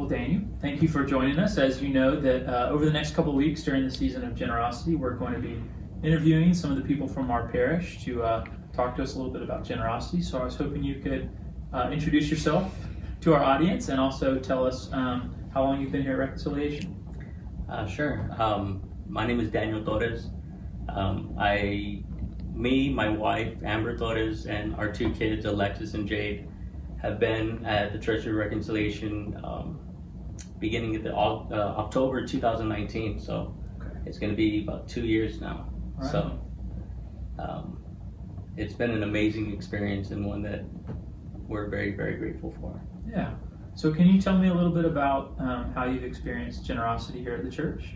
Well, Daniel, thank you for joining us. As you know, that uh, over the next couple weeks during the season of generosity, we're going to be interviewing some of the people from our parish to uh, talk to us a little bit about generosity. So I was hoping you could uh, introduce yourself to our audience and also tell us um, how long you've been here at Reconciliation. Uh, sure. Um, my name is Daniel Torres. Um, I, me, my wife Amber Torres, and our two kids, Alexis and Jade, have been at the Church of Reconciliation um, beginning of the uh, October 2019. So okay. it's going to be about two years now. Right. So um, it's been an amazing experience and one that we're very, very grateful for. Yeah. So can you tell me a little bit about um, how you've experienced generosity here at the church?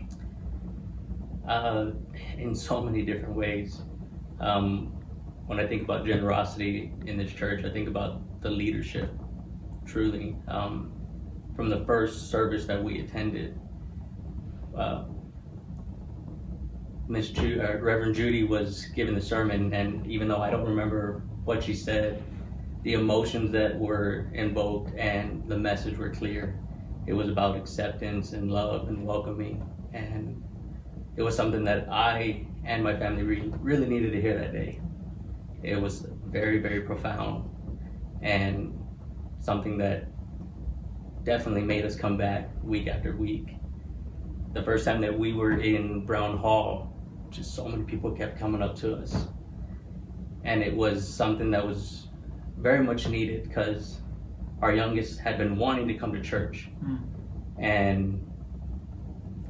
Uh, in so many different ways. Um, when I think about generosity in this church, I think about the leadership, truly. Um, from the first service that we attended. Uh, Miss Ju- uh, Reverend Judy was giving the sermon, and even though I don't remember what she said, the emotions that were invoked and the message were clear. It was about acceptance and love and welcoming, and it was something that I and my family really, really needed to hear that day. It was very, very profound, and something that definitely made us come back week after week. The first time that we were in Brown Hall, just so many people kept coming up to us. And it was something that was very much needed because our youngest had been wanting to come to church. Mm. And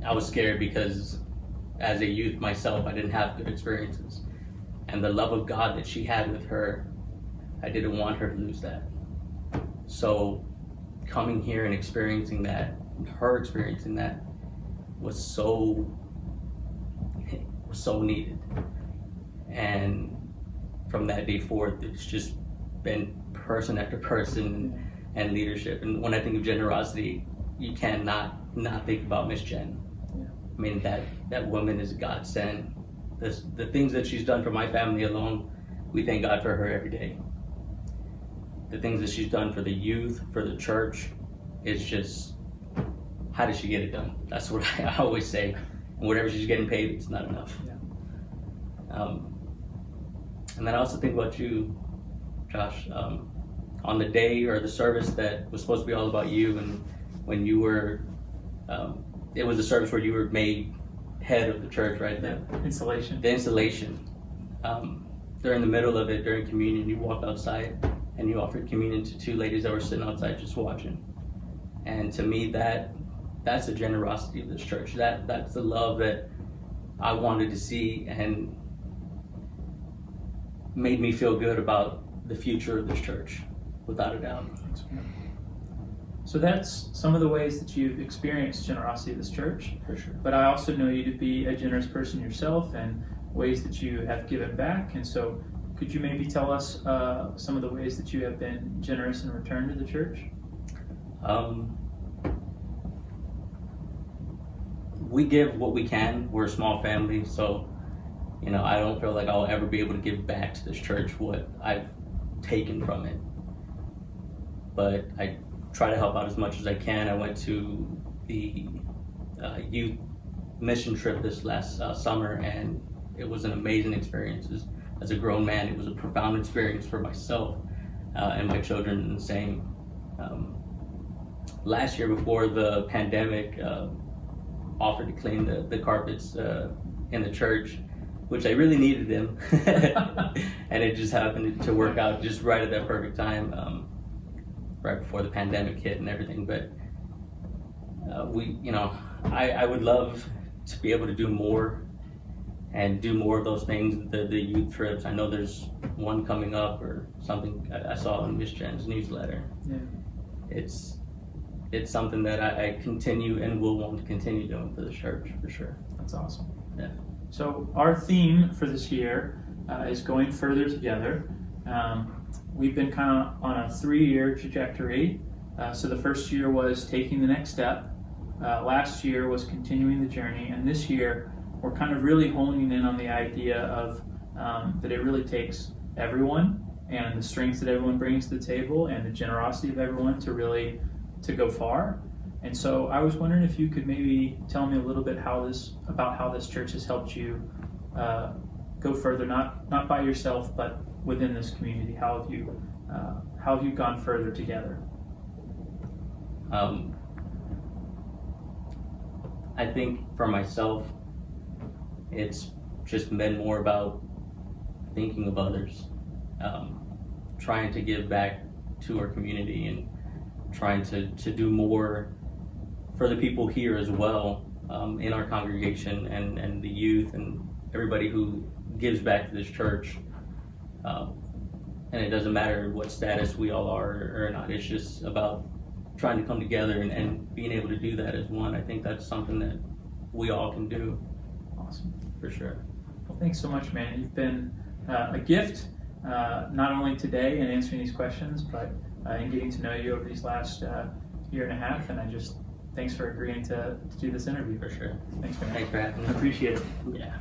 I was scared because as a youth myself, I didn't have good experiences. And the love of God that she had with her, I didn't want her to lose that. So coming here and experiencing that, her experiencing that, was so was so needed. And from that day forth, it's just been person after person and leadership. And when I think of generosity, you cannot not think about Miss Jen. Yeah. I mean that that woman is God sent. The, the things that she's done for my family alone, we thank God for her every day the things that she's done for the youth, for the church, It's just how does she get it done? That's what I always say. And whatever she's getting paid, it's not enough. Yeah. Um, and then I also think about you, Josh, um, on the day or the service that was supposed to be all about you, and when you were, um, it was a service where you were made head of the church, right? The installation. The installation. Um, during the middle of it, during communion, you walked outside and you offered communion to two ladies that were sitting outside just watching. And to me, that that's the generosity of this church. That that's the love that I wanted to see and made me feel good about the future of this church, without a doubt. So that's some of the ways that you've experienced generosity of this church. For sure. But I also know you to be a generous person yourself and ways that you have given back. And so could you maybe tell us uh, some of the ways that you have been generous in return to the church? Um, we give what we can. We're a small family, so you know I don't feel like I'll ever be able to give back to this church what I've taken from it. But I try to help out as much as I can. I went to the uh, youth mission trip this last uh, summer, and it was an amazing experience as a grown man, it was a profound experience for myself uh, and my children And the same. Um, last year, before the pandemic, uh, offered to clean the, the carpets uh, in the church, which I really needed them. and it just happened to work out just right at that perfect time, um, right before the pandemic hit and everything. But uh, we, you know, I, I would love to be able to do more and do more of those things. The the youth trips. I know there's one coming up or something I, I saw in Miss Jen's newsletter. Yeah. It's it's something that I, I, continue and will want to continue doing for the church for sure. That's awesome. Yeah. So our theme for this year uh, is going further together. Um, we've been kind of on a three-year trajectory. Uh, so the first year was taking the next step. Uh, last year was continuing the journey, and this year we're kind of really honing in on the idea of um, that it really takes everyone and the strengths that everyone brings to the table and the generosity of everyone to really to go far And so I was wondering if you could maybe tell me a little bit how this about how this church has helped you uh, go further, not not by yourself, but within this community. How have you uh, how have you gone further together? Um, I think for myself, it's just been more about thinking of others, um, trying to give back to our community and trying to, to do more for the people here as well um, in our congregation and, and the youth and everybody who gives back to this church. Um, and it doesn't matter what status we all are or not, it's just about trying to come together and, and being able to do that as one. I think that's something that we all can do Awesome. for sure. Well, thanks so much, man. You've been uh, a gift, uh, not only today in answering these questions, but uh, in getting to know you over these last uh, year and a half. And I just thanks for agreeing to, to do this interview. For sure. Thanks, man. Thanks for having me. appreciate it. Yeah.